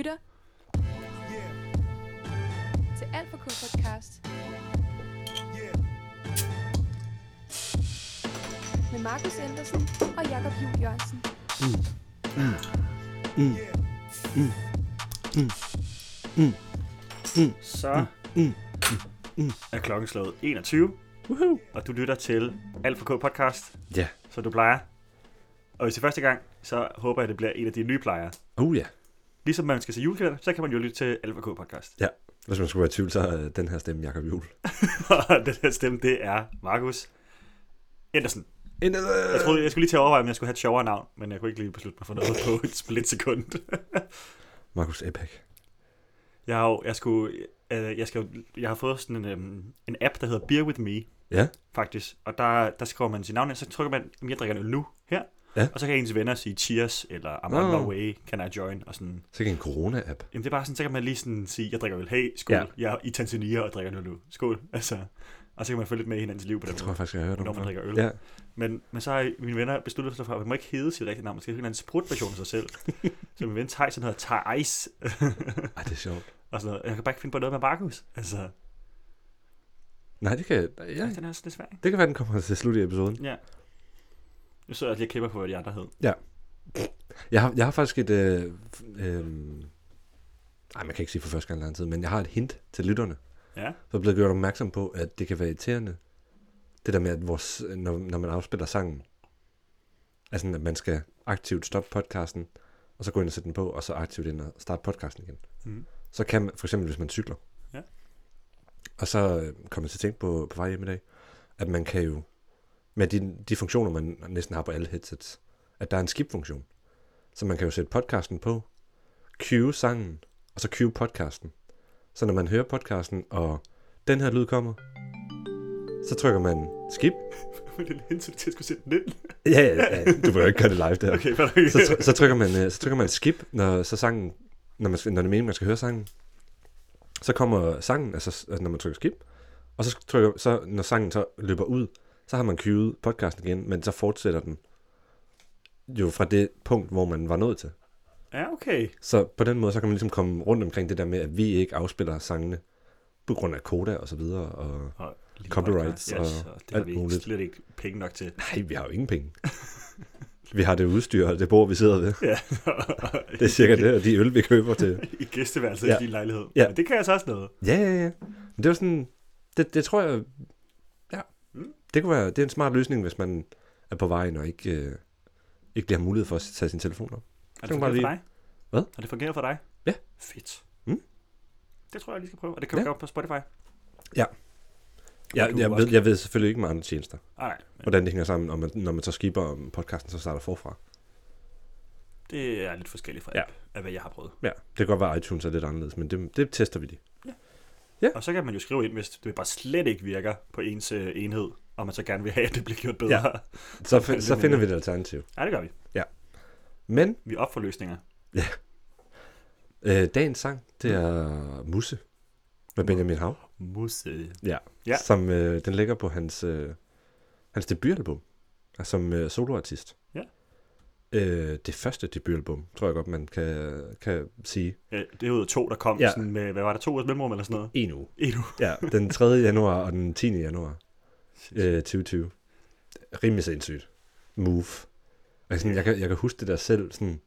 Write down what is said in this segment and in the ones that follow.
lytter til Alt for K podcast med Markus Andersen og Jakob Juhl Jørgensen. Så er klokken slået 21, Woohoo. og du lytter til Alt for K podcast, Ja. som du plejer. Og hvis det er første gang, så håber jeg, at det bliver en af de nye plejere. Oh ja. Ligesom man skal se julekalender, så kan man jo lytte til Alt for K podcast. Hvis man skulle være i tvivl, så er den her stemme Jakob Juhl. den her stemme, det er Markus Andersen. Jeg Jeg troede, jeg skulle lige til at overveje, om jeg skulle have et sjovere navn, men jeg kunne ikke lige beslutte mig for noget på et splitsekund. Markus Epak. Jeg har jo, jeg skulle, øh, jeg skal jeg har fået sådan en, øhm, en app, der hedder Beer With Me, Ja. faktisk. Og der, der skriver man sin navn ind, så trykker man, "Jamen, jeg drikker en øl nu, her. Ja. Og så kan ens venner sige cheers, eller I'm on my way, can I join, og sådan. Så ikke en corona-app. Jamen det er bare sådan, så kan man lige sådan sige, jeg drikker øl, hey, skål, Ja. jeg er i Tanzania og drikker øl nu, skål. Altså, og så kan man følge lidt med i hinandens liv på den Det tror måde, jeg faktisk, jeg har hørt om. når man drikker øl. Ja. Men, men så har mine venner besluttet sig for, at man må ikke hedde sit rigtige navn, man skal hedde en sprut version af sig selv. så min ven Thijs, han hedder Thijs, Ej, det er sjovt. og sådan noget. Jeg kan bare ikke finde på noget med Markus. Altså, Nej, det kan, ja. den er sådan lidt svær. det kan være, den kommer til slut i episoden. Ja. Nu sidder jeg lige og kæmper på, hvad de andre hed. Jeg har, jeg har faktisk et... Øh, øh, ej, man kan ikke sige for første gang lang tid, men jeg har et hint til lytterne. Ja. Så er blevet gjort opmærksom på, at det kan være irriterende. Det der med, at vores, når, når man afspiller sangen, altså at man skal aktivt stoppe podcasten, og så gå ind og sætte den på, og så aktivt ind og starte podcasten igen. Mm. Så kan man, for eksempel hvis man cykler. Ja. Og så øh, kommer jeg til at tænke på, på vej hjem i dag, at man kan jo, med de, de funktioner, man næsten har på alle headsets, at der er en skip-funktion. Så man kan jo sætte podcasten på, cue sangen, og så cue podcasten. Så når man hører podcasten, og den her lyd kommer, så trykker man skip. Men det er hensyn til at skulle sætte den ind. Ja, ja, ja. Du jo ikke gøre det live der. Okay. Så, tr- så, trykker man, øh, så trykker man skip, når så sangen, når, man, når det er meningen, man skal høre sangen. Så kommer sangen, altså når man trykker skip, og så, trykker, så når sangen så løber ud, så har man cued podcasten igen, men så fortsætter den jo fra det punkt, hvor man var nået til. Ja, okay. Så på den måde, så kan man ligesom komme rundt omkring det der med, at vi ikke afspiller sangene på grund af koda og så videre. Og, Og Copyrights og og det har alt vi muligt. slet ikke penge nok til. nej, vi har jo ingen penge. vi har det udstyr og det bord, vi sidder ved. Ja. Det er cirka det, og de øl, vi køber til. I gæsteværelset Ja. i din lejlighed. Ja. Men det kan jeg så også noget. Ja, ja, ja. Men det var sådan, det, det tror jeg. Det kunne være, det er en smart løsning, hvis man er på vejen og ikke, øh, ikke lige har mulighed for at tage sin telefon op. Så det man fungeret for bare dig? Hvad? Har det fungeret for dig? Ja. Fedt. Mm. Det tror jeg, jeg lige skal prøve. Og det kan Ja. gøre på Spotify. Jeg, du jeg, også ved, jeg ved selvfølgelig ikke med andre tjenester, Ah, nej, men hvordan det hænger sammen, og man, når man så skipper om podcasten, så starter forfra. det er lidt forskelligt fra Ja. app, af hvad jeg har prøvet. Ja, det kan godt være, at iTunes er lidt anderledes, men det, det tester vi lige. Og så kan man jo skrive ind, hvis det bare slet ikke virker på ens øh, enhed, og man så gerne vil have, at det bliver gjort bedre. Ja, Så, det så med finder det. vi et alternativ. ja det gør vi. Men Vi er op for løsninger. øh, dagens sang, det er Musse med Benjamin Hav, Musse. ja. Ja. som øh, den ligger på hans, øh, hans debutalbum, altså som øh, soloartist. Ja. Øh, det første debutalbum, tror jeg godt, man kan, kan sige. Ja, det er jo to, der kom Ja. ja. sådan med, hvad var der, to års mellemrum eller sådan noget? En uge. En uge. Ja, den 3. januar og den 10. januar øh, 2020. Rimelig sindssygt. Move. Og sådan, jeg, kan, jeg kan huske det der selv, sådan,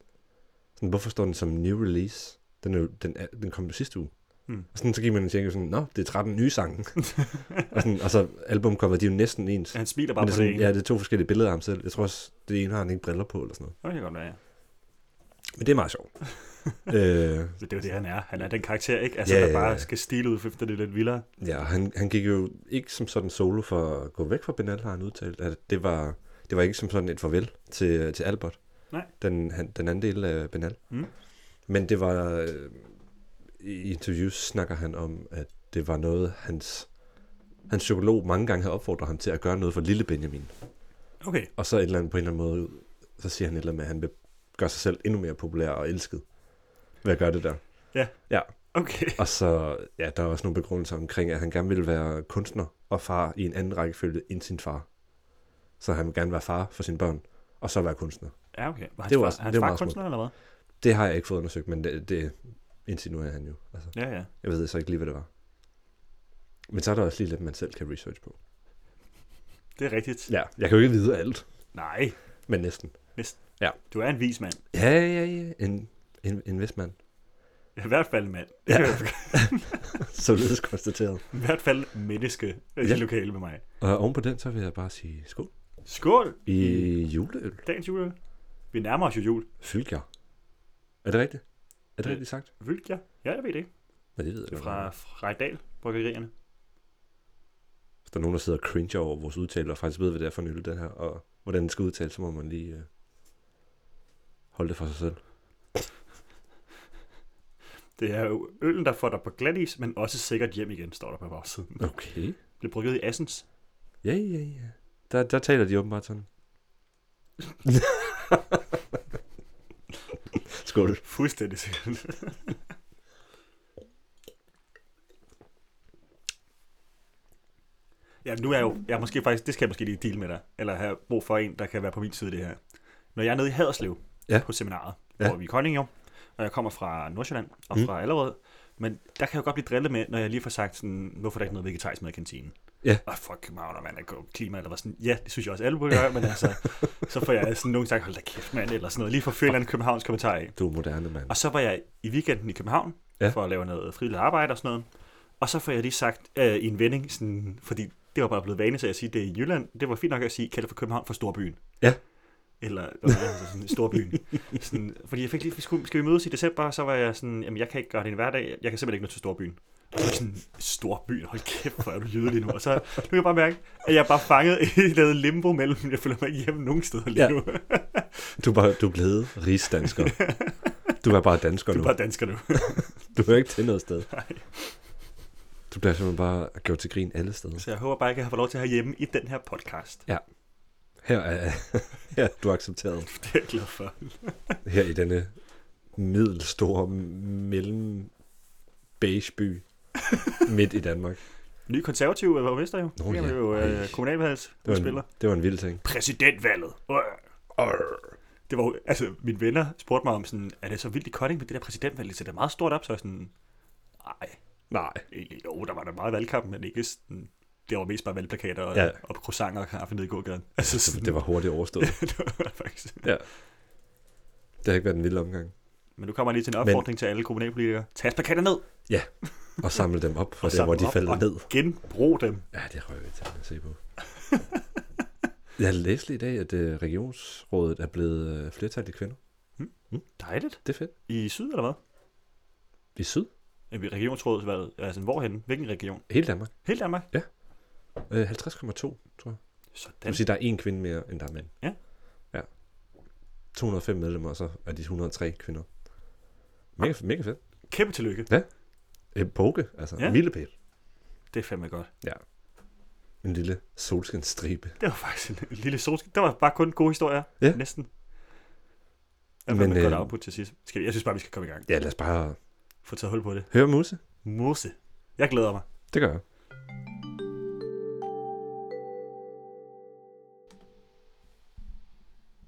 sådan, hvorfor står den som new release? Den, er jo, den, er, den kom jo sidste uge. Mm. Og sådan, så gik man og tænkte sådan, nå, det er 13 nye sange. og, sådan, og så albumcoveret, de er jo næsten ens. Han smiler bare Men det på er det sådan, ene. ja, det er to forskellige billeder af ham selv. Jeg tror også, det ene har han ikke briller på, eller sådan noget. Det kan godt være, ja. Men det er meget sjovt. øh, Det er jo det, han er. Han er den karakter, ikke? Altså, Ja, der ja, bare ja. skal stile ud, efter det er lidt vildere. Ja, han, han gik jo ikke som sådan solo for at gå væk fra Benal, har han udtalt. At det var, det var ikke som sådan et farvel til, til Albert. Nej. Den, han, den anden del af Benal. Mm. Men det var... øh, I interviews snakker han om, at det var noget, hans, hans psykolog mange gange havde opfordret ham til at gøre noget for lille Benjamin. Okay. Og så et eller andet, på en eller anden måde, så siger han et eller andet med, at han vil gøre sig selv endnu mere populær og elsket at gøre det der. Okay. Og så, ja, der er også nogle begrundelser omkring, at han gerne ville være kunstner og far i en anden rækkefølge end sin far. Så han vil gerne være far for sine børn, og så være kunstner. Ja, okay. Var Det var far, det var far kunstner, eller hvad? Det har jeg ikke fået undersøgt, men det, det, insinuerer han jo. Altså, Ja, ja. jeg ved så ikke lige, hvad det var. Men så er der også lige lidt, man selv kan research på. Det er rigtigt. Ja, jeg kan jo ikke vide alt, Nej, men næsten. du er en vis mand. Ja, ja, ja. En, en, en vis mand. I hvert fald mand. Ja. Ja. Således konstateret. I hvert fald menneske i Ja. ja. lokale med mig. Og oven på den, så vil jeg bare sige skål. Skål I juleøl. dagens jule. Vi nærmer os jo jul. Fylgjer. Er det rigtigt? Er det Ja. rigtigt sagt? Vildt, ja. Ja, jeg ved det. Men det ved jeg Det er fra Frejdal, bryggerierne. Hvis der er nogen, der sidder og cringer over vores udtale, og faktisk ved, hvad det er for en øl, den her, og hvordan den skal udtales, så må man lige øh, holde det for sig selv. Det er jo øllen, der får dig på glatis, men også sikkert hjem igen, står der på bagsiden. Okay. Det er brygget i Assens. Ja, ja, ja. Der, der taler de åbenbart sådan. Skål. Fuldstændig sikkert. ja, nu er jeg jo, jeg er måske faktisk, det skal jeg måske lige deal med dig, eller have brug for en, der kan være på min side det her. Når jeg er nede i Haderslev Ja. på seminaret, ja. hvor vi er i Kolding jo, og jeg kommer fra Nordsjælland og Mm. fra Allerød, men der kan jeg jo godt blive drillet med, når jeg lige får sagt sådan, hvorfor er der ikke noget vegetarisk mad i kantinen? Ja. Og fuck København, man er klima, eller var sådan, ja, det synes jeg også alle burde gøre, men altså, så får jeg sådan nogle sagt, hold da kæft mand, eller sådan noget, lige for at fyre en københavns kommentar af. Du er moderne mand. Og så var jeg i weekenden i København Ja. ja. for at lave noget frivilligt arbejde og sådan noget. Og så får jeg lige sagt øh, i en vending, sådan, fordi det var bare blevet vane, så jeg siger, det er i Jylland. Det var fint nok at sige, kalde for København for Storbyen. Ja. Eller altså sådan, Storbyen. sådan, fordi jeg fik lige, vi skulle, skal vi mødes i december, så var jeg sådan, jamen jeg kan ikke gøre det en hverdag, jeg kan simpelthen ikke nå til Storbyen. Og så sådan, Storbyen, hold kæft, hvor er du jødelig nu. Og så nu kan jeg bare mærke, at jeg er bare fanget i et eller limbo mellem, jeg føler mig ikke hjemme nogen steder lige Ja. nu. Du er, bare, du er blevet rigsdansker. Du er bare dansker Du nu. er bare dansker nu. Du er ikke til noget sted. Nej. Du bliver simpelthen bare gjort til grin alle steder. Så jeg håber bare ikke, at jeg har fået lov til at have hjemme i den her podcast. Her er, her er du accepteret. Det er jeg glad for. Her i denne middelstore mellem beige by midt i Danmark. Ny konservativ var Vester jo. Nå, Det er ja. jo øh, kommunalvalgs Det var, spiller. en, det var en vild ting. Præsidentvalget. Øh. Det var altså, mine venner spurgte mig om sådan, er det så vildt i Kolding med det der præsidentvalg? Det ser da meget stort op, så er jeg sådan, nej, Nej. egentlig, jo, der var der meget valgkamp, men ikke sådan, det var mest bare valgplakater og, Ja. ja. og croissanter og kaffe nede i gågaden. Altså, Så sådan, det var hurtigt overstået. det var faktisk. Det har ikke været en vild omgang. Men nu kommer lige til en opfordring til alle kommunalpolitikere. Tag jeres plakater ned Og samle dem op fra der, hvor de falder ned. genbrug dem. Ja, det vi til at se på. Jeg læste lige i dag, at uh, regionsrådet er blevet uh, flertal i kvinder. Dejligt. Det er fedt. I syd eller hvad? I syd. I regionsrådsvalget, altså hvorhen? Hvilken region? Hele Danmark. Hele Danmark? Uh, 50,2, tror jeg. Det Sådan. vil sige, der er en kvinde mere, end der er mænd. Ja. Ja. 205 medlemmer, og så er de 103 kvinder. Mega, mega fedt. Kæmpe tillykke. En poke, altså. Ja. Ja. Milepæl. Det er fandme godt. En lille solskinsstribe. Det var faktisk en, en lille solskin. Det var bare kun gode historier. Ja. Næsten. Jeg Men, godt øh, output til sidst. Skal vi, jeg synes bare, vi skal komme i gang. Ja, lad os bare Få taget hul på det. høre Muse. Mose. Jeg glæder mig. Det gør jeg.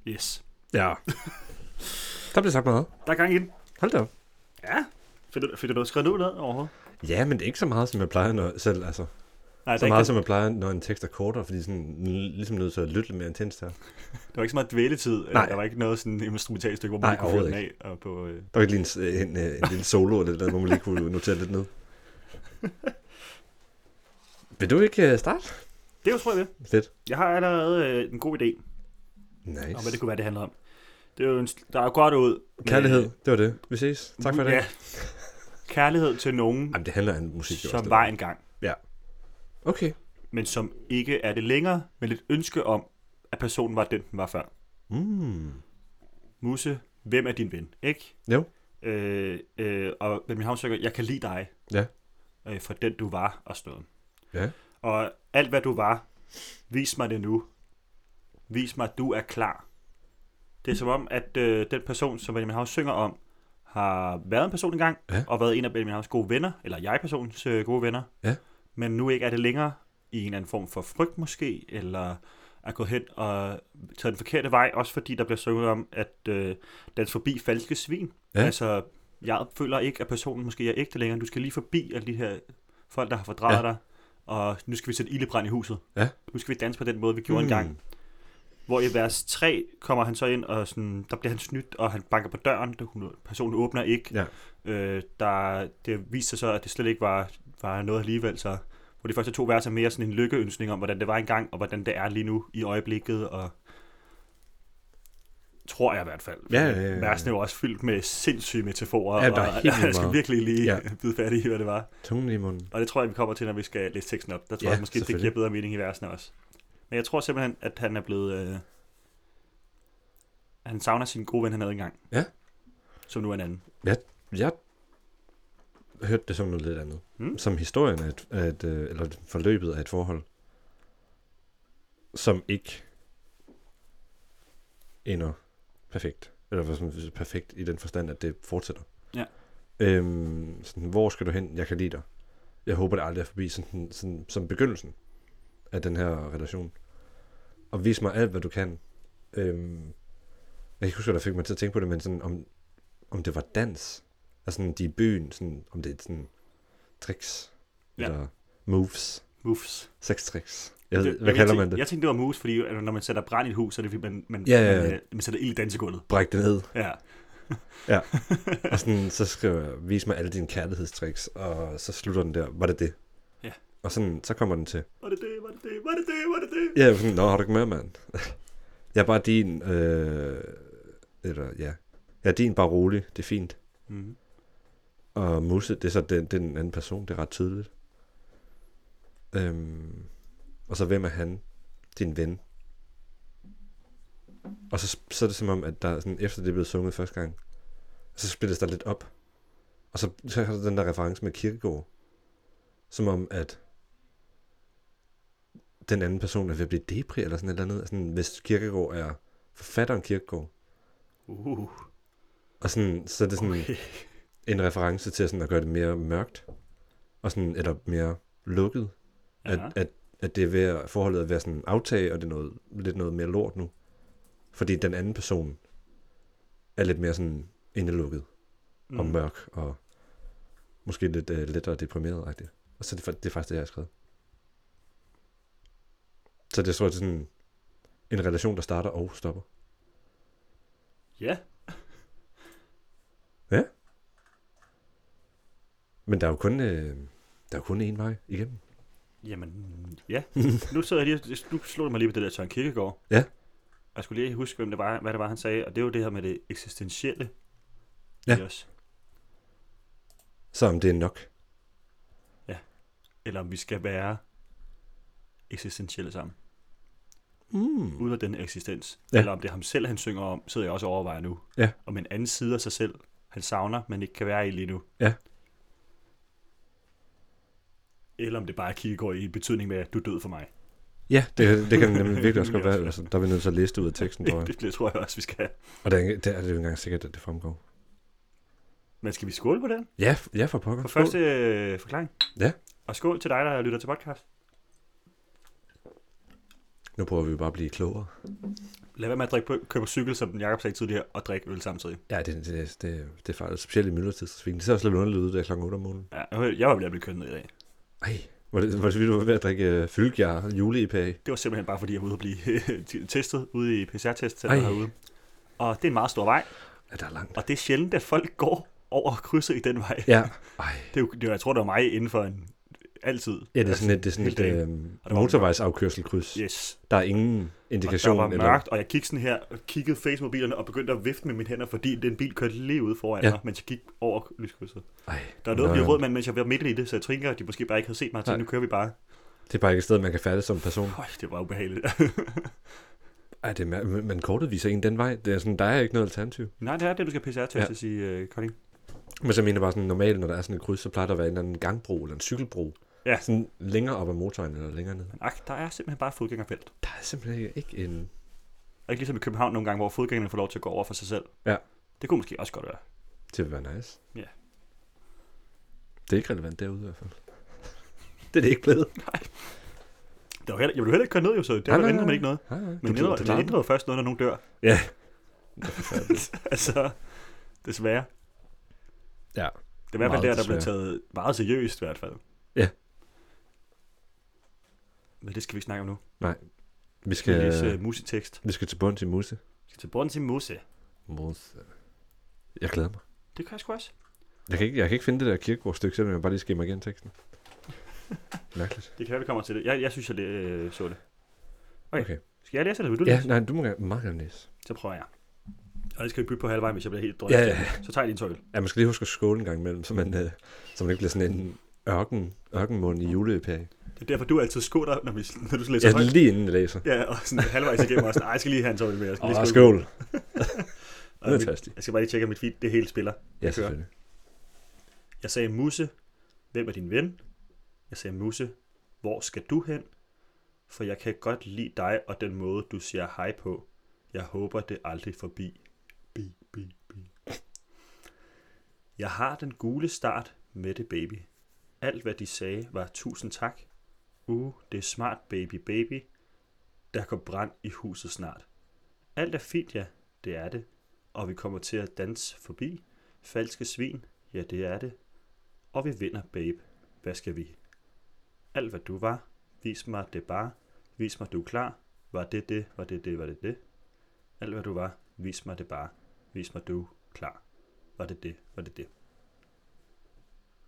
Yes. Ja. der blev sagt meget. Der er gang i den. Hold da op. Ja. Fik du, fik du noget skrevet ud ned overhovedet? Ja, men det er ikke så meget, som jeg plejer når, selv. Altså, Nej, så meget, ikke, som jeg plejer, når en tekst er kortere, fordi sådan, ligesom nødt til at lytte lidt mere intenst her. der var ikke så meget dvæletid. Nej. Der var ikke noget sådan instrumentalt stykke, hvor man Nej, kunne fyre den af. Og på, øh, Der var ikke lige en, en, en, en lille solo, eller noget, hvor man lige kunne notere lidt ned. Vil du ikke uh, starte? det er jo, tror jeg, det. Fedt. Jeg har allerede øh, en god idé Nice. om, hvad det kunne være, det handler om. Det er jo en, der er godt ud. med- Kærlighed, det var det. Vi ses. Tak for det. Ja. Kærlighed til nogen, Jamen, det handler om musik. også, som det var der. engang. Okay. men som ikke er det længere, men et ønske om, at personen var den, den var før. Mm. Musse, hvem er din ven? Ikke? Jo. Øh, øh, og ved min havnsøger, jeg kan lide dig. Ja. Øh, for den du var og sådan noget. Ja. Og alt hvad du var, vis mig det nu. Vis mig, at du er klar. Det er som om, at øh, den person, som Benjamin Havs synger om, har været en person engang, Ja. og været en af Benjamin Havs gode venner, eller jeg-personens øh, gode venner, Ja. men nu ikke er det længere i en eller anden form for frygt måske, eller er gået hen og taget den forkerte vej, også fordi der bliver sunget om, at øh, dans forbi falske svin. Ja. Altså jeg føler ikke, at personen måske er ægte længere. Du skal lige forbi alle de her folk, der har fordraget Ja. dig, og nu skal vi sætte ildebrand i huset. Ja. Nu skal vi danse på den måde, vi gjorde. Mm. engang. Hvor i vers 3 kommer han så ind, og sådan, der bliver han snydt, og han banker på døren. Der, hun- personen åbner ikke. Ja. Øh, der, det viste sig så, at det slet ikke var, var noget alligevel. Så, hvor de første to vers er mere sådan en lykkeønsning om, hvordan det var engang, og hvordan det er lige nu i øjeblikket. Og tror jeg i hvert fald. Ja, ja, ja, ja. Versene er jo også fyldt med sindssyge metaforer, Ja, og jeg skal virkelig lige Ja. bide fat i, hvad det var. Tungen i munden. Og det tror jeg, vi kommer til, når vi skal læse teksten op. Der tror Ja, jeg måske, det giver bedre mening i versene også. Men jeg tror simpelthen, at han er blevet... Øh, han savner sin gode ven, han havde engang. Ja. Som nu er en anden. Jeg hørte det som noget lidt andet. Mm. Som historien af et, af et, øh, eller forløbet af et forhold, som ikke ender perfekt. Eller som er perfekt i den forstand, at det fortsætter. Ja. Øhm, sådan, hvor skal du hen? Jeg kan lide dig. Jeg håber, det aldrig er forbi. Sådan, sådan, som begyndelsen af den her relation. Og vis mig alt, hvad du kan. Øhm, jeg kan ikke huske, der fik mig til at tænke på det, men sådan, om, om det var dans. Altså sådan, de i byen, sådan, om det er sådan tricks, Ja. ja. eller moves, Moves. sex tricks. Jeg Det- hvad jeg kalder tænkte, man det? Jeg tænkte, det var moves, fordi når man sætter brand i et hus, så er det fordi, man, man, Ja, ja, ja. man, øh, man sætter ild i dansegulvet. Bræk det ned. Ja. Og sådan, så skriver jeg, vis mig alle dine kærlighedstricks, og så slutter den der, var det det? Og sådan, så kommer den til. Var det det? Var det det? Var det det? Var det det? Ja, sådan, nå, har du ikke med, mand? jeg er bare din, øh, eller ja, jeg er din, bare rolig, det er fint. Mm. Og Musse, det er så den, den anden person, det er ret tydeligt. Øhm, og så hvem er han? Din ven. Og så, så er det som om, at der sådan, efter det er blevet sunget første gang, så splittes der lidt op. Og så, så har du den der reference med Kirkegaard. Som om, at den anden person er ved at blive depri eller sådan et eller andet. Sådan, hvis Kirkegaard er forfatteren Kirkegaard. Uh. Og sådan, så er det sådan, Okay. en reference til sådan at gøre det mere mørkt, og sådan, eller mere lukket, Ja. at, at, at det er ved at, forholdet er ved at sådan aftage, og det er noget, lidt noget mere lort nu. Fordi den anden person er lidt mere sådan indelukket mm. og mørk, og måske lidt uh, lettere deprimeret -agtigt. Og så er det, det er faktisk det, jeg har skrevet. Så det tror jeg, det er sådan en relation, der starter og stopper. Ja. Men der er jo kun, øh, der er jo kun én vej igennem. Jamen, ja. nu sidder jeg lige, nu slog det mig lige på det der Søren Kierkegaard. Ja. Og jeg skulle lige huske, hvem det var, hvad det var, han sagde, og det er jo det her med det eksistentielle Ja. os. Så om det er nok. Eller om vi skal være eksistentielle sammen. Mm. Ud af den eksistens. Ja. Eller om det er ham selv, han synger om, sidder jeg også og overvejer nu. Ja. Om en anden side af sig selv, han savner, men ikke kan være i lige nu. Ja. Eller om det bare er Kierkegaard i betydning med, at du er død for mig. Ja, det, det kan nemlig virkelig også godt være. Altså, der er vi nødt til at læse det ud af teksten, tror Det, jeg. det, det tror jeg også, vi skal. Og der, er- der er det jo ikke engang sikkert, at det fremgår. Men skal vi skåle på den? Ja, ja for pokker. For første øh, forklaring. Ja. Og skål til dig, der lytter til podcast. Nu prøver vi bare at blive klogere. Lad være med at drikke på, køre på cykel, som Jacob sagde tidligere, og drikke øl samtidig. Ja, det, det, det, det, det er faktisk specielt i myldretidstrafikken. Det ser også lidt underligt ud, der klokken 8 om morgenen. Ja, jeg var- ved at blive kørt ned i dag. Ej, var det, var det fordi, du var ved at drikke uh, fyldgjar jule-IPA? Det var simpelthen bare, fordi jeg var ude og blive testet ude i PCR-test herude. Og det er en meget stor vej, Ja, der er langt. og det er sjældent, at folk går over krydset i den vej. Ja, ej. Det er det jeg tror, det var mig inden for en altid. Ja, det er sådan et, det er sådan et øh, Og motorvejsafkørselkryds. Yes. Der er ingen Og indikation. der var eller, mørkt, og jeg kiggede sådan her, og kiggede face mod bilerne, og begyndte at vifte med mine hænder, fordi den bil kørte lige ude foran Ja. mig, mens jeg gik over lyskrydset. Ej, Der var noget at blive rød, mens jeg var midt i det, så jeg tænker, at de måske bare ikke havde set mig, så nu kører vi bare. Det er bare ikke et sted, man kan færdes som person. Øj, det var ubehageligt. Ej, det er, men men kortet viser en den vej. Det er sådan, der er ikke noget alternativ. Nej, det er det, du skal PCR-teste, Ja. sige, uh, Kolding. Men så mener jeg bare sådan, normalt, når der er sådan et kryds, så plejer der at være en eller anden gangbro eller en cykelbro. Ja. Sådan længere op ad motorvejen eller længere ned. Men ak, der er simpelthen bare fodgængerfelt. Der er simpelthen ikke en... Og ikke ligesom i København nogle gange, hvor fodgængerne får lov til at gå over for sig selv. Ja. Det kunne måske også godt være. Det vil være nice. Ja. Det er ikke relevant derude i hvert fald. det er det ikke blevet. Det var heller, jeg ville heller ikke køre ned, jo, så det Nej, nej, man nej. ikke noget. Nej, nej. Men det du det jo først noget, når nogen dør. Ja. Det altså, desværre. Ja. Det er i hvert fald der, der bliver desværre. taget meget seriøst i hvert fald. Ja. Men det skal vi ikke snakke om nu. Vi Vi skal læse skal, uh, musitekst. vi skal til bunds i musse. Vi skal til bunden til Mose. Mose. Jeg glæder mig. Det kan jeg sgu også. Jeg kan ikke, jeg kan ikke finde det der kirkegårdsstykke, selvom jeg bare lige skimmer igen teksten. Mærkeligt. Det kan være, vi kommer til det. Jeg, jeg synes, jeg øh, så det. Okay. Okay. Skal jeg læse, eller vil du Ja, læse? nej, du må gerne, meget gerne læse. Så prøver jeg. Og det skal vi bytte på halvvejen, hvis jeg bliver helt Ja, drømt. ja. Så tager jeg din tøjl. Ja, man skal lige huske at skåle en gang imellem, så man, øh, så man ikke bliver sådan en ørken, ørkenmund i juleferie. Det er derfor, du altid skåler, når, vi, når du læser Ja, højt. lige inden jeg læser. Ja, og sådan halvvejs igennem også. Nej, jeg skal lige have en tøjl med. Jeg skal Åh, lige skål. Er tastigt. Jeg skal bare lige tjekke, at mit feed det hele spiller. Ja, selvfølgelig. Jeg sagde, Musse, hvem er din ven? Jeg sagde, Musse, hvor skal du hen? For jeg kan godt lide dig og den måde, du siger hej på. Jeg håber, det aldrig forbi. Bi, bi, bi. Jeg har den gule start med det baby. Alt hvad de sagde var tusind tak. Uh, det er smart baby baby. Der går brand i huset snart. Alt er fint, ja, det er det. Og vi kommer til at danse forbi. Falske svin, ja det er det. Og vi vinder, babe. Hvad skal vi? Alt hvad du var. Vis mig det bare. Vis mig du er klar. Var det det? Var det det? Var det det? Alt hvad du var. Vis mig det bare. Vis mig du er klar. Var det det? Var det det?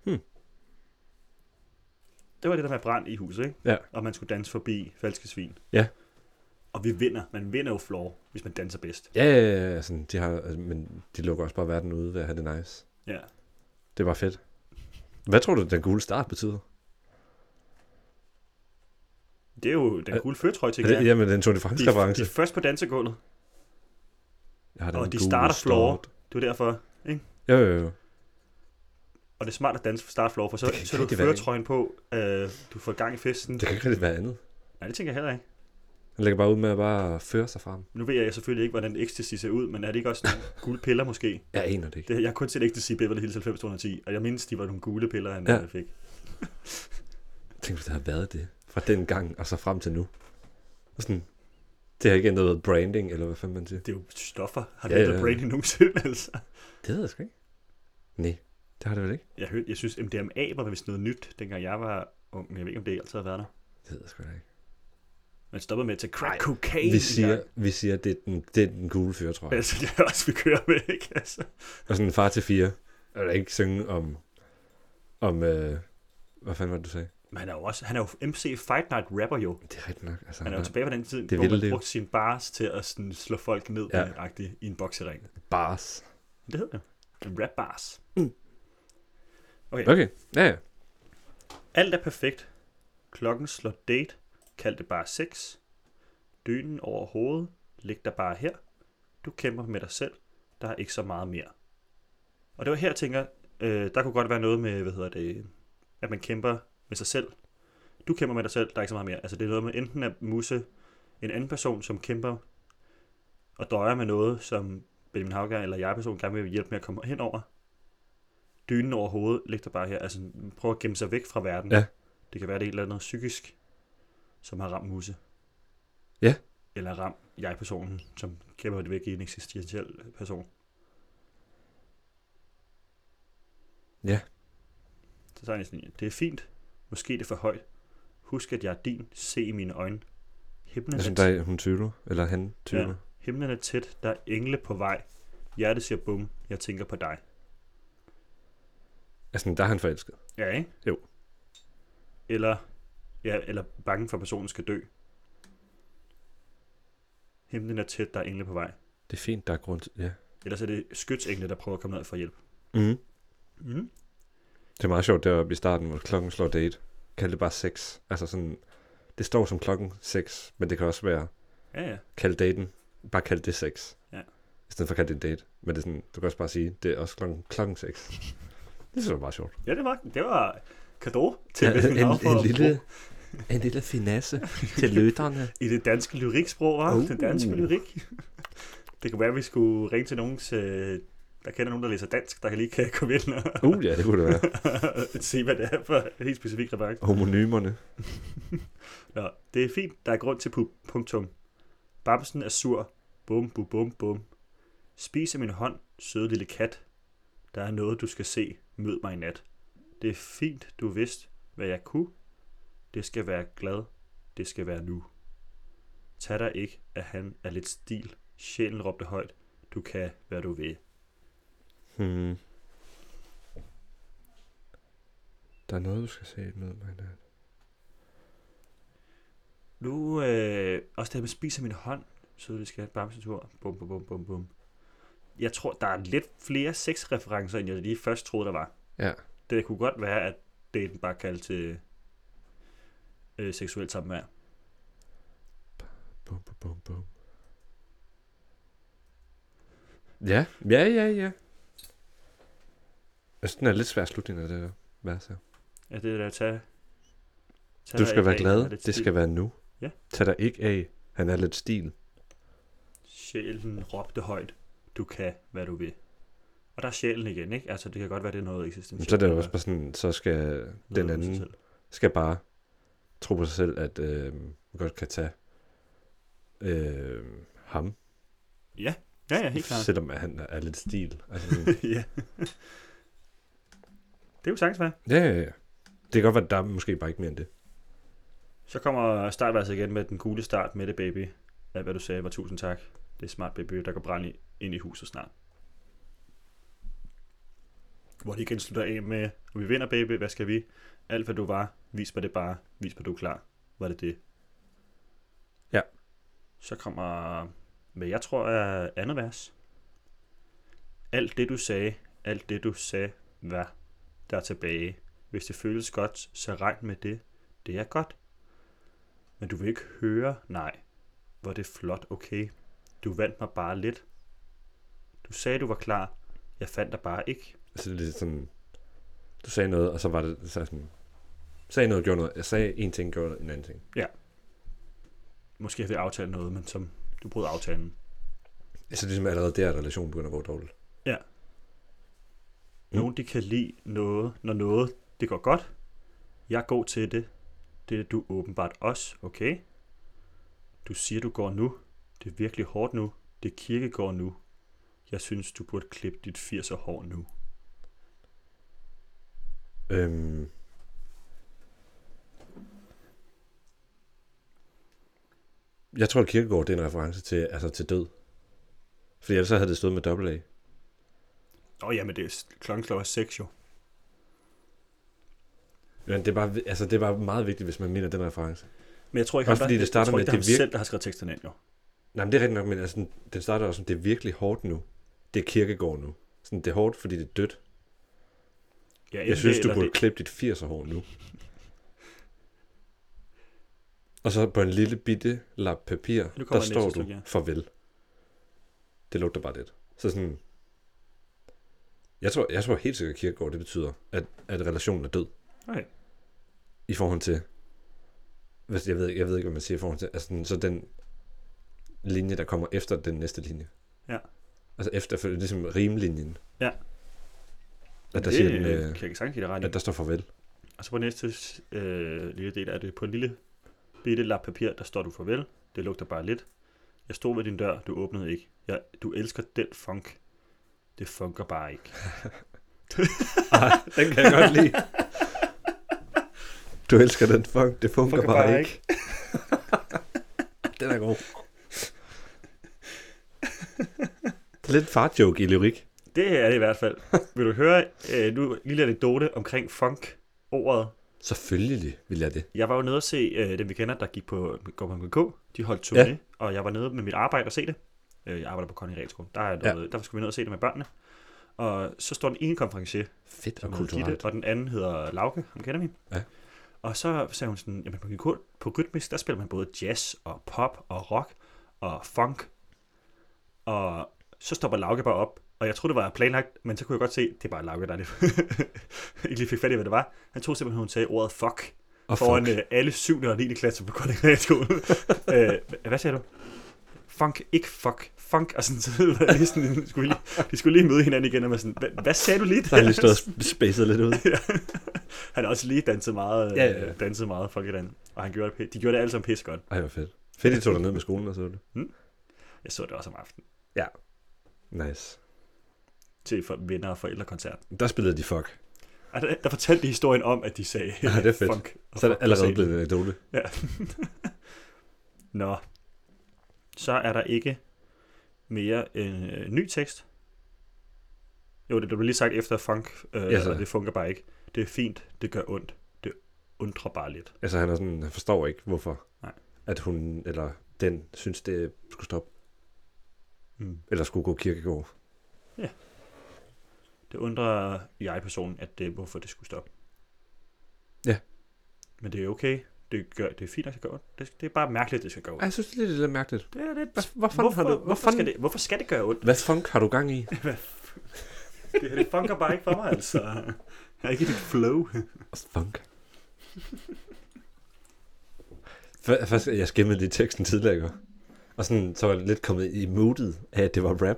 Hmm. Det var det der med brand i huset, ikke? Ja. Og man skulle danse forbi falske svin. Ja. Og vi vinder. Man vinder jo floor, hvis man danser bedst. Ja, ja, ja, ja, sådan, de har, altså, men de lukker også bare verden ude ved at have det nice. Ja. Det var fedt. Hvad tror du, den gule start betyder? Det er jo den Er- gule førtrøje, det, jeg. jamen, den Tour de De, France-reference. de er først på dansegulvet, Jeg har den og de starter floor. Det er derfor, ikke? Jo, jo, jo. Og det er smart at danse for start floor, for så, så du være, førtrøjen på, øh, du får gang i festen. Det kan ikke rigtig være andet. Nej, det tænker jeg heller ikke. Han lægger bare ud med at bare føre sig frem. Nu ved jeg selvfølgelig ikke, hvordan ecstasy ser ud, men er det ikke også nogle gule piller måske? Jeg aner det ikke. Det, jeg har kun set ecstasy i Beverly Hills 90210, og jeg mindes, de var nogle gule piller, han Ja. ja. fik. Tænk, hvis det har været det. Fra den gang og så frem til nu. Og sådan, det har ikke ændret noget branding, eller hvad fanden man siger. Det er jo stoffer. Har det ja, ja, ja. branding nogensinde, altså? Det ved jeg sgu ikke. Nej, det har det vel ikke. Jeg, hørte, jeg synes, MDMA var vist noget nyt, dengang jeg var ung, men jeg ved ikke, om det altid har været der. Det ved jeg sgu da ikke. Man stopper med at tage crack cocaine. Vi siger, vi siger at det er den, det er den gule fyr, tror jeg. Altså, det er også, vi kører med, ikke? Altså. Og sådan en far til fire. Eller ikke synge om... Om... Øh, hvad fanden var det, du sagde? Men han er jo også, han er jo MC Fight Night rapper jo. Det er rigtigt nok. Altså, Han er jo tilbage på den tid, Det hvor ville man det jo. brugte sine bars til at sådan, slå folk ned Ja. i en boksering. bars. Det hedder det. En rap bars. Okay, ja, ja. Alt er perfekt. Klokken slår date. Kald det bare sex. Dynen over hovedet. Læg dig bare her. Du kæmper med dig selv. Der er ikke så meget mere. Og det var her, jeg tænker, øh, der kunne godt være noget med, hvad hedder det, at man kæmper med sig selv. Du kæmper med dig selv, der er ikke så meget mere. Altså det er noget med enten at musse en anden person, som kæmper og døjer med noget, som Benjamin Hauger eller jeg person gerne vil hjælpe med at komme hen over. Dynen over hovedet, læg dig bare her. Altså prøv at gemme sig væk fra verden. Ja. Det kan være, det er et eller andet psykisk, som har ramt musse. Ja. Eller ramt jeg-personen, som kæmper det væk i en eksistentiel person. Ja. Så tager jeg sådan, det er fint. Måske det er for højt. Husk, at jeg er din. Se i mine øjne. Himlen er, synes, der er hun tvivler. Eller han tvivler. Ja. Himlen er tæt. Der er engle på vej. Hjertet siger bum. Jeg tænker på dig. Altså, der er han forelsket. Ja, ikke? Jo. Eller, ja, eller bange for, at personen skal dø. Himlen er tæt. Der er engle på vej. Det er fint, der er grund til... Ja. Ellers er det skytsengle, der prøver at komme ned for hjælp. Mm. Mm. Det er meget sjovt deroppe i starten, hvor klokken slår date. Kald det bare sex. Altså sådan... Det står som klokken 6, men det kan også være... Ja, ja. Kald daten. Bare kald det sex. Ja. I stedet for at kalde det en date. Men det er sådan, du kan også bare sige, det er også klokken, klokken 6. det synes jeg var sjovt. Ja, det var, det var kado til Ja, en, en, lille, en lille finesse til lytterne. i det danske lyriksprog, var Uh. uh. Den danske lyrik. det kunne være, at vi skulle ringe til nogen, øh, der kender nogen, der læser dansk, der kan lige kan komme ind og Uh, ja, det kunne det være. se, hvad det er for et helt specifikt remark. Homonymerne. Nå, det er fint, der er grund til pu- punktum. Bamsen er sur. Bum, bum, bum, bum. Spis af min hånd, søde lille kat. Der er noget, du skal se. Mød mig i nat. Det er fint, du vidste, hvad jeg kunne. Det skal være glad. Det skal være nu. Tag dig ikke, at han er lidt stil. Sjælen råbte højt. Du kan, hvad du vil. Hmm. Der er noget, du skal se med mig. Der. Nu, øh, også det her med spiser min hånd, sødlig skat, bamsetur, bum, bum, bum, bum, bum. Jeg tror, der er lidt flere sexreferencer, end jeg lige først troede, der var. Ja. Det kunne godt være, at daten bare kaldte til øh, seksuelt samvær. Bum, bum, bum, bum. Ja, ja, ja, ja. Altså, den er lidt svær slutning af det der vers her. Ja, det er der at tage... tage Du skal være af, glad, det skal være nu. Ja. Tag dig ikke af, han er lidt stil. Sjælen råbte højt. Du kan, hvad du vil. Og der er sjælen igen, ikke? Altså, det kan godt være, det er noget eksistentielt. Så er det også bare sådan, så skal den anden skal bare tro på sig selv, at øh, man godt kan tage øh, ham, Ja, ja, ja, helt klart. selvom han er lidt stil. Altså, sådan, ja. Det er jo sagtens være. ja, ja, ja. Det kan godt være, at der er måske bare ikke mere end det. Så kommer startverset igen med den gule start med det, baby. Alt hvad du sagde var tusind tak. Det er smart, baby. Der går brand i- ind i huset snart. Hvor det igen slutter af med, vi vinder, baby. Hvad skal vi? Alt hvad du var. Vis mig det bare. Vis mig, du er klar. Var det det? Ja. Så kommer, hvad jeg tror er andet vers. Alt det, du sagde, alt det, du sagde, var der tilbage. Hvis det føles godt, så regn med det. Det er godt. Men du vil ikke høre, nej. Hvor det er flot, okay. Du vandt mig bare lidt. Du sagde, du var klar. Jeg fandt dig bare ikke. Altså, det er sådan, du sagde noget, og så var det så sådan, sagde noget, gjorde noget. Jeg sagde en ting, gjorde en anden ting. Måske har vi aftalt noget, men som du brød aftalen. Altså, det er ligesom allerede der, at relationen begynder at gå dårligt. Mm. Nogen, de kan lide noget, når noget, det går godt. Jeg god til det. Det er du åbenbart også, okay? Du siger, du går nu. Det er virkelig hårdt nu. Det er kirkegård nu. Jeg synes, du burde klippe dit 80'er hår nu. Øhm, jeg tror, at Kirkegaard det er en reference til, altså til død. Fordi ellers så havde det stået med dobbelt A. Åh ja, men det er klokken slår 6 jo. Men det er, bare, altså, det er bare meget vigtigt, hvis man mener den reference. Men jeg tror ikke, Også han, fordi det starter jeg tror ikke, det er virk- selv, der har skrevet teksten ind jo. Nej, men det er rigtigt nok, men altså, den starter også som, det er virkelig hårdt nu. Det er Kirkegaard nu. Sådan, det er hårdt, fordi det er dødt. Ja, Jeg synes, det, du burde det, klippe dit 80'er hår nu. Og så på en lille bitte lap papir, der står du ja. farvel. Det lugter bare lidt. Så sådan... Jeg tror, jeg tror helt sikkert, at Kierkegaard, det betyder, at, at relationen er død. Okay. I forhold til... Hvis, jeg, ved, jeg ved ikke, hvad man siger i forhold til... Altså, sådan- så den linje, der kommer efter den næste linje. Ja. Altså efter, for, ligesom rimlinjen. Ja. At der, det siger den, øh, kan jeg ikke sagtens ret i. at der står farvel. Og så på næste øh, lille del er det på en lille bitte lap papir, der står du farvel. Det lugter bare lidt. Jeg stod ved din dør, du åbnede ikke. Jeg, du elsker den funk. Det funker bare ikke. Ej, den kan jeg godt lide. Du elsker den funk, det funker, Funker bare, bare ikke. den er god. Det lidt fart-joke i lyrik. Det er det i hvert fald. Vil du høre øh, nu en lille anekdote omkring funk-ordet? Selvfølgelig vil jeg det. Jeg var jo nede og se øh, dem, vi kender, der gik på går på. De holdt turné, ja. Og jeg var nede med mit arbejde og se det. Øh, jeg arbejder på Connie Realskole. Der, er noget, ja. der skulle vi ned og se det med børnene. Og så står den ene konferencier, Fedt og hedder Gitte, kulturelt. og den anden hedder Lauke, ham kender vi. Ja. Og så sagde hun sådan, jamen på, MGK, på Rytmisk, der spiller man både jazz og pop og rock og funk. Og så stopper Lauke bare op, og jeg troede, det var planlagt, men så kunne jeg godt se, det er bare Lauke, der er det. ikke lige fik fat i, hvad det var. Han troede simpelthen, hun sagde ordet fuck Og foran fuck. øh, alle 7. og 9. klasse på Kolding Realskole. øh, hvad sagde du? Funk, ikke fuck. Funk, og sådan, så lige sådan, de skulle lige, de skulle lige møde hinanden igen, og man sådan, hvad, hvad sagde du lige? Der er lige stået og spacet lidt ud. ja. Han har også lige danset meget, Ja, ja, ja, ja. ja. danset meget folkedans, og han gjorde det, de gjorde det alle sammen pisse godt. Ej, hvor fedt. Fedt, I tog dig ned med skolen og så det. Jeg så det også om aftenen. Nice. til for venner og forældrekoncert. Der spillede de fuck. Og der, der fortalte de historien om, at de sagde Ja, det er fedt. funk. og Så er det fuck, allerede blevet en anekdote. Ja. Nå. Så er der ikke mere en øh, ny tekst. Jo, det, det blev lige sagt efter funk, øh, Ja, ja, så- og det fungerer bare ikke. Det er fint, det gør ondt. Det undrer bare lidt. Altså han, er sådan, han forstår ikke, hvorfor Nej. at hun eller den synes, det skulle stoppe. Mm. Eller skulle gå kirkegård. Det undrer jeg-personen, at det, hvorfor det skulle stoppe. Ja. Men det er okay. Det, gør, det er fint, at det gør ondt. Det, det er bare mærkeligt, at det skal gøre ondt. Jeg synes, det er lidt mærkeligt. Det er lidt... Hvad, Hvorfor, har du, hvor hvorfor, skal det, hvorfor skal det gøre ondt? hvad funk har du gang i? Det, det funker bare ikke for mig, altså. Jeg er ikke i dit flow. Funk. Først, jeg skimmede lige teksten tidligere? Og sådan, så var jeg lidt kommet i moodet af, at det var rap.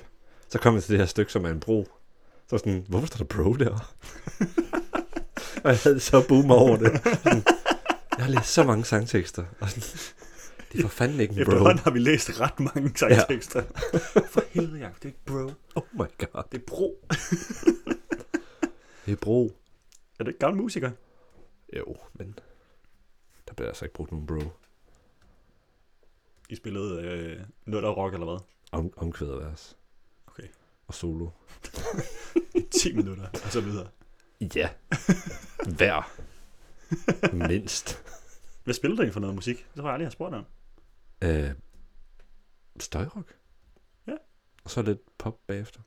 Så kom jeg til det her stykke, som er en bro. Så jeg sådan, hvorfor står der bro der? og jeg havde så boomer over det. Sådan, jeg har læst så mange sangtekster, og sådan, det er for fanden ikke en bro. Efterhånden har vi læst ret mange sangtekster. For helvede, Jacob. Det er ikke bro. Oh my god. Det er bro. Det er bro. Er det ikke gammel musiker? Jo, men der bliver altså ikke brugt nogen bro. I spillede øh, noget der rock eller hvad? Om, omkvædervers. Okay. Og solo. I 10 minutter, og så videre. Ja. Hver. Mindst. Hvad spiller du for noget musik? Det tror jeg aldrig, jeg har spurgt om. Øh, støjrock. Ja. Og så lidt pop bagefter.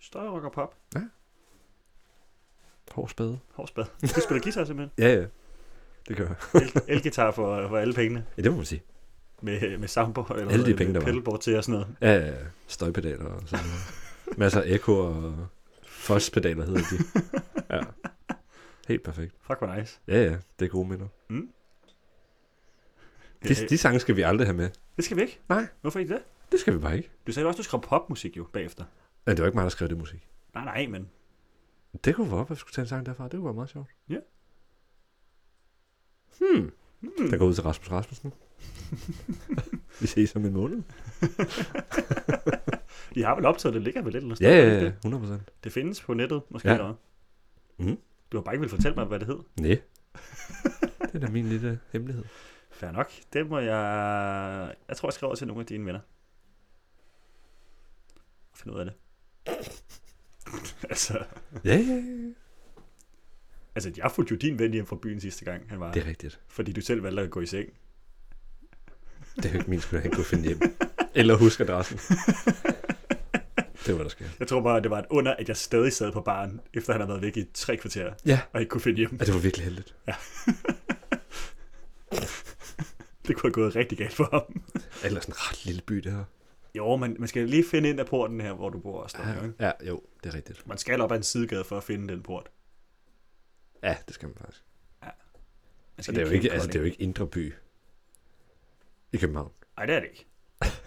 Støjrock og pop. Hård spade. Hårdspad. Du spiller guitar simpelthen. Ja, ja. Det gør jeg. El- Elgitar for, for alle pengene. Ja, det må man sige. Med, med soundboard eller Alle de penge, der var. til og sådan noget. Ja, ja, ja. Støjpedaler og sådan noget. Masser af ekko og fospedaler hedder de. Ja. Helt perfekt. Fuck, hvor nice. Ja, ja. Det er gode minder. Mm. De, de sange skal vi aldrig have med. Det skal vi ikke. Nej. Hvorfor ikke det? Det skal vi bare ikke. Du sagde også, du skrev popmusik jo bagefter. Men det var ikke mig, der skrev det musik. Nej, nej, men Det kunne være at vi skulle tage en sang derfra. Det kunne være meget sjovt. Ja. Hmm. hmm. Der går ud til Rasmus Rasmussen. vi ses om en måned. de har vel optaget, det ligger vel lidt eller Ja, ja, ja. det? 100 procent. Det findes på nettet, måske Ja. ja. eller? Mhm. Du har bare ikke vil fortælle mig, hvad det hed. Nej. det er da min lille hemmelighed. Fair nok. Det må jeg... Jeg tror, jeg skriver til nogle af dine venner. Og finde ud af det. altså, Ja, ja, ja. Altså, jeg fulgte jo din ven hjem fra byen sidste gang, han var. Det er rigtigt. Fordi du selv valgte at gå i seng. Det er jo ikke min skyld, at han kunne finde hjem. Eller huske adressen. det var der sker. Jeg tror bare, det var et under, at jeg stadig sad på baren, efter han havde været væk i tre kvarter, Ja. og ikke kunne finde hjem. Ja, det var virkelig heldigt. Det kunne have gået rigtig galt for ham. Ellers en ret lille by, det her. Jo, men man skal lige finde ind af porten her, hvor du bor. Og sådan, noget, ikke? Ja, jo, det er rigtigt. Man skal op ad en sidegade for at finde den port. Ja, det skal man faktisk. Man Så skal det er, jo ikke, altså, på det er jo ikke indre by i København, Nej, det er det ikke.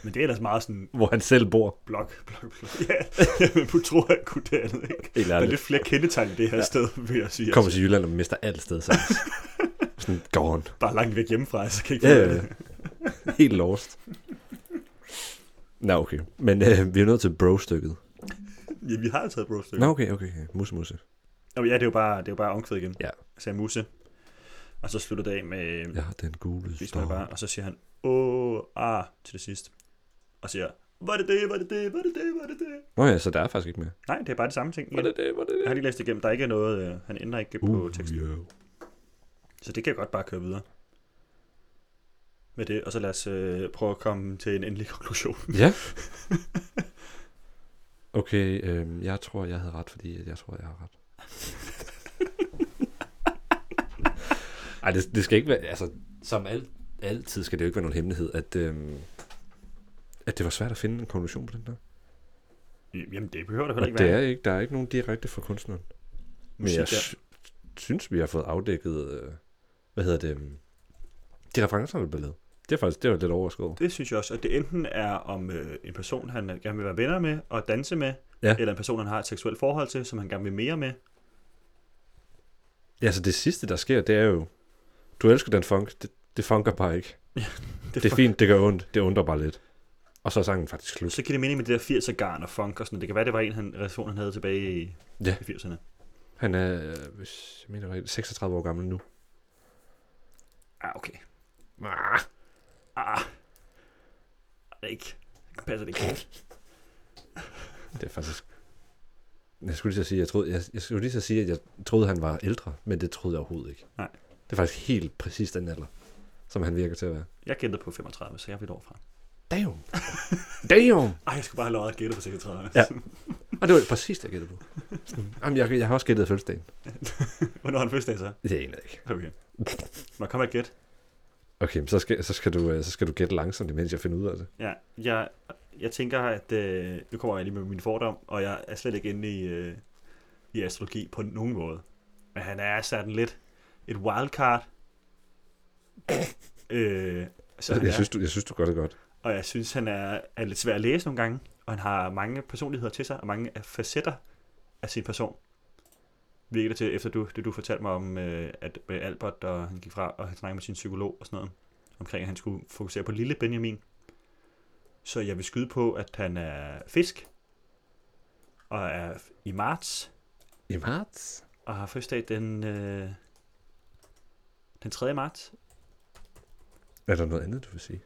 Men det er ellers meget sådan hvor han selv bor. blok, blok, blok. Ja, ja men du tror, jeg kunne det andet, ikke? Helt Der er lidt flere kendetegn i det her Ja. ja. sted, vil jeg sige. Kommer til Jylland og mister alt sted sammen. Sådan gone. Bare langt væk hjemmefra, så kan jeg ikke Ja, ja, ja. det. Helt lost. Nå, okay. Men øh, vi er nødt til bro-stykket. Ja, vi har taget bro Nå, okay, okay. okay. Musse, musse. Nå, ja, det er jo bare, det er jo bare omkvæd igen. Ja. Jeg sagde musse. Og så slutter det af med, Ja, den gule står. bare, og så siger han, åh, ah, til det sidste. Og siger, var det det, var det det, var det det, var det det? Nå ja, så der er faktisk ikke mere. Nej, det er bare det samme ting. Var det det, var det Jeg det? har lige læst igennem. Der er ikke noget, øh, han ændrer ikke på Uh, teksten. yeah. Så det kan jeg godt bare køre videre. Med det, og så lad os øh, prøve at komme til en endelig konklusion. Ja. Okay, øh, jeg tror, jeg havde ret, fordi jeg tror, jeg har ret. Ej, det, det skal ikke være, altså, som alt, altid skal det jo ikke være nogen hemmelighed, at, øh, at det var svært at finde en konklusion på den der. Jamen, det behøver det heller ikke det være. er ikke, der er ikke nogen direkte fra kunstneren. Men Musik jeg sy- synes, vi har fået afdækket, øh, hvad hedder det, øh, de referencer, der er lavet. Det er faktisk, det var lidt overrasket over. Det synes jeg også, at det enten er om øh, en person, han gerne vil være venner med og danse med, Ja. eller en person, han har et seksuelt forhold til, som han gerne vil mere med. Ja, så det sidste, der sker, det er jo, du elsker den funk, det, det funker bare ikke. Det, Det er fint, det gør ondt, det undrer bare lidt. Og så er sangen faktisk slut. Så giver det mening med det der 80'er garn og funk og sådan noget. Det kan være, det var en han, relation, han havde tilbage i, Ja. i 80'erne. Han er, hvis jeg mener rigtigt, 36 år gammel nu. Ah, okay. Ah. Ah. Det er ikke. Det passer det ikke. Det er faktisk... Jeg skulle lige så sige, jeg, troede, jeg, jeg skulle lige så sige, at jeg troede, han var ældre, men det troede jeg overhovedet ikke. Nej. Det er faktisk helt præcis den alder, som han virker til at være. Jeg gættede på 35, så jeg er et år fra. Damn! Damn! Ej, jeg skulle bare have lovet at gætte på 36. Ja. Og det var præcis det, jeg gættede på. Jamen, jeg, jeg har også gættet fødselsdagen. Hvornår har han fødselsdag så? Det aner jeg ikke. Okay. Må jeg komme med et gæt? Okay, så skal, så skal, du, øh, så skal du gætte langsomt, imens jeg finder ud af det. Ja, jeg, jeg tænker, at øh, nu kommer jeg lige med min fordom, og jeg er slet ikke inde i, øh, i astrologi på nogen måde. Men han er sådan lidt et wildcard. øh, så Jeg er, synes, du, jeg synes, du gør det godt. og jeg synes, han er, er lidt svær at læse nogle gange, og han har mange personligheder til sig, og mange facetter af sin person. Virker det til, efter du, det du fortalte mig om, øh, at med Albert, og han gik fra, og han snakkede med sin psykolog og sådan noget, omkring at han skulle fokusere på lille Benjamin. Så jeg vil skyde på, at han er fisk, og er i marts, I marts? og har fødselsdag den, øh, den 3. marts. Er der noget andet, du vil sige?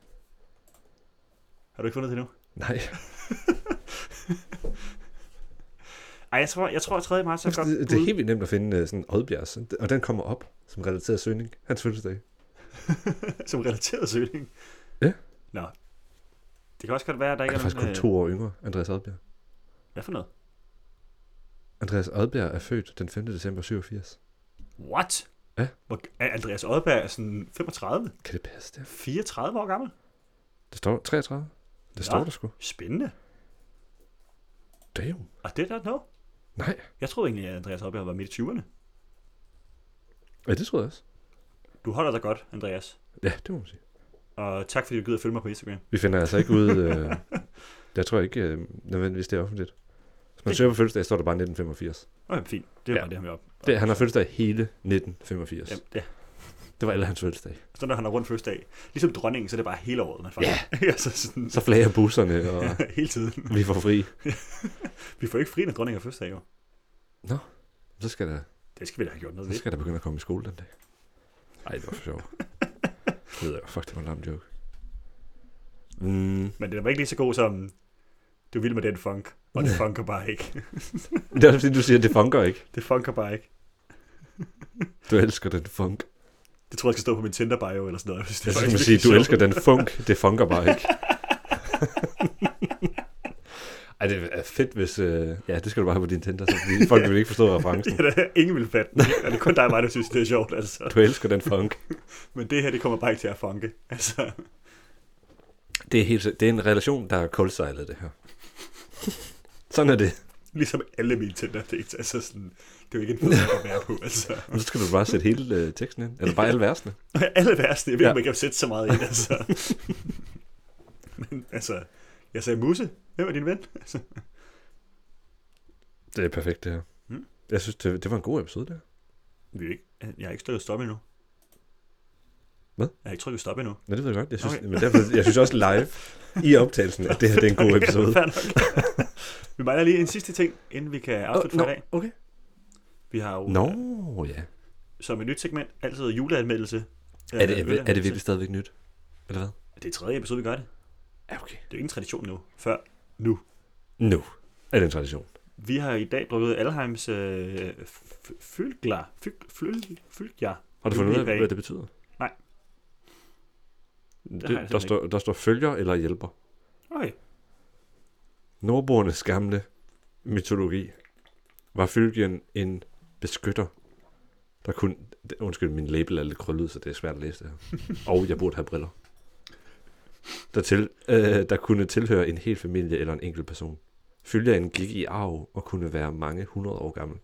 Har du ikke fundet det endnu? Nej. Ej, jeg tror, jeg tror at 3. marts er godt Det, det er helt vildt nemt at finde øh, sådan Oddbjergs, og den kommer op som relateret søgning. Hans fødselsdag. som relateret søgning. Ja. Nå. Det kan også godt være, at der Han ikke er faktisk kun to år yngre, Andreas Oddbjerg. Hvad for noget? Andreas Oddbjerg er født den 5. december 87. What? Ja. Hvor, er Andreas Oddberg er sådan 35? Kan det passe det? 34 år gammel? Det står 33. Det Nå. står der sgu. Spændende. Damn. Og det der no. Nej. Jeg troede egentlig, at Andreas Oddberg var midt i 20'erne. Ja, det tror jeg også. Du holder dig godt, Andreas. Ja, det må man sige. Og tak fordi du gider at følge mig på Instagram. Vi finder altså ikke ud... Øh, jeg tror ikke øh, nødvendigvis, det er offentligt. Hvis man Det- søger på fødselsdag, står der bare 1985. Okay, fint. Det er Ja. bare det, han vil op. Det, han har fødselsdag hele 1985. Jamen, ja. Det var alle hans fødselsdag. Så når han har rundt fødselsdag, ligesom dronningen, så er det bare hele året, man fejrer. Ja. altså sådan, Så flager busserne, og hele tiden. vi får fri. Vi får ikke fri, når dronningen har fødselsdag, jo. Så skal der, Det skal vi da have gjort noget så ved. skal der begynde at komme i skole den dag. Ej, det var for sjovt. Det ved jeg. Fuck, det var en lam joke. Mm, Men det var ikke lige så god som, du vil med den funk, og det funker bare ikke. det er fordi, du siger, at det funker ikke. Det funker bare ikke. Du elsker den funk. Det tror jeg skal stå på min Tinder bio eller sådan noget. Hvis det Jeg er faktisk sige, du elsker den funk. Det funker bare ikke. Ej, det er fedt, hvis... Øh, ja, det skal du bare have på din Tinder, så folk vil ikke forstå referencen. Ja, der er ingen vil fatte den. Ja, det er kun dig og mig, der synes, det er sjovt. Altså. Du elsker den funk. Men det her, det kommer bare ikke til at funke. Altså, Det er, helt, det er en relation, der er kuldsejlet, det her. Sådan er det. ligesom alle mine Tinder dates. Altså sådan, det er jo ikke en fed at være på. Altså. Men så skal du bare sætte hele øh, teksten ind. Eller bare alle versene. Alle værste, jeg ved ikke, Ja. om jeg kan sætte så meget ind. Altså. Men altså, jeg sagde Musse. Hvem er din ven? Det er perfekt, det her. Mm. Jeg synes, det, det var en god episode, der. vi er ikke, jeg har ikke trykket stop endnu. Hvad? Jeg har ikke trykket stop endnu. Ja, det ved jeg godt. Jeg synes, Okay. men derfor, jeg synes også live i optagelsen, at det her det er en god Okay, episode. vi mangler lige en sidste ting, inden vi kan afslutte for i dag. okay. Vi har jo Nå, ja. som et nyt segment altid juleanmeldelse. Er det, Øh, er, det, er det virkelig stadigvæk nyt? Eller hvad? Det er tredje episode, vi gør det. Ja, okay. Det er jo ingen tradition nu. Før nu. Nu er det en tradition. Vi har i dag drukket Alheims øh, fylglar. Fylgjar. Har du fundet ud af, hvad det betyder? Nej. Det, jeg der, står, der står følger eller hjælper. Okay. Nordboernes gamle mytologi var Fylgien en beskytter, der kunne... Undskyld, min label er lidt krøllet, så det er svært at læse det her. Og jeg burde have briller. Der, til, øh, der kunne tilhøre en hel familie eller en enkelt person. Fylgien gik i arv og kunne være mange hundrede år gammel.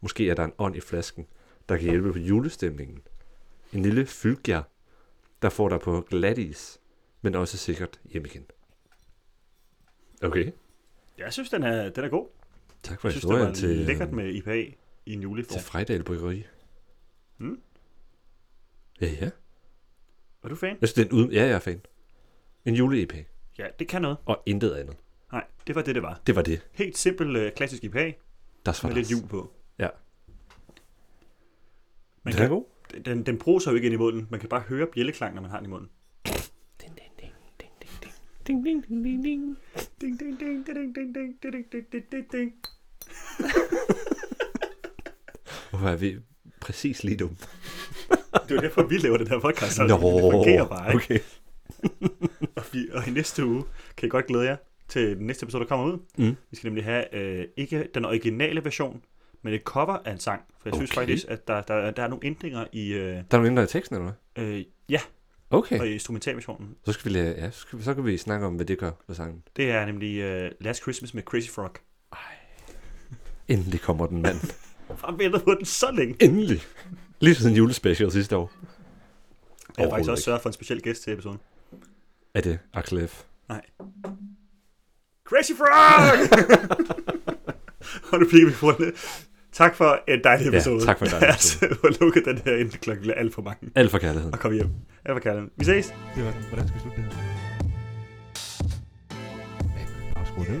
Måske er der en ånd i flasken, der kan hjælpe på julestemningen. En lille fylgjer, der får dig på glattis, men også sikkert hjem igen. Okay. Jeg synes, den er, den er god. Tak for Jeg synes, det var til, lækkert øh, med IPA i en juleform. til Frejdal Bryggeri. Mm. Ja, ja. Er du fan? Jeg synes, det er en uden... Ja, jeg er fan. En jule-EP. Ja, det kan noget. og intet andet. Nej, det var det, det var. Det var det. Helt simpel øh, klassisk IPA Das var med lidt hjul på. Ja. Man Den er kan, god. den, den bruger sig jo ikke ind i munden. Man kan bare høre bjælleklang, når man har den i munden. Ding, ding, ding, ding, ding, ding, ding, ding, ding, ding. Ding, ding, ding, ding, ding, ding, ding, ding, ding, ding. Hvorfor er vi præcis lige dumme? Det er jo derfor, vi laver den her podcast. Så det fungerer bare ikke. okay. Og, vi, og i næste uge kan I godt glæde jer til den næste episode, der kommer ud. Mm. Vi skal nemlig have øh, ikke den originale version, men et cover af en sang. For jeg synes Okay. faktisk, at der, der, der er nogle ændringer i, øh, Der er nogle ændringer i teksten, eller hvad? øh, ja, Okay. og i instrumentalversionen. Så skal vi, ja, så, skal vi, så kan vi snakke om, hvad det gør ved sangen. Det er nemlig øh, Last Christmas med Crazy Frog. Endelig kommer den mand. Har ventet på den så længe. Endelig. Lige siden julespecial sidste år. Jeg har faktisk også sørget for en speciel gæst til episoden. Er det Axel F? Crazy Frog! og nu bliver vi fundet. Tak for en dejlig Ja, episode. tak for en dejlig episode. Lad os lukke den her inden klokken bliver alt for mange. Alt for kærligheden. Og kom hjem. Alt for kærligheden. Vi ses. Det var den. Hvordan skal vi slutte det her? Afskru ned.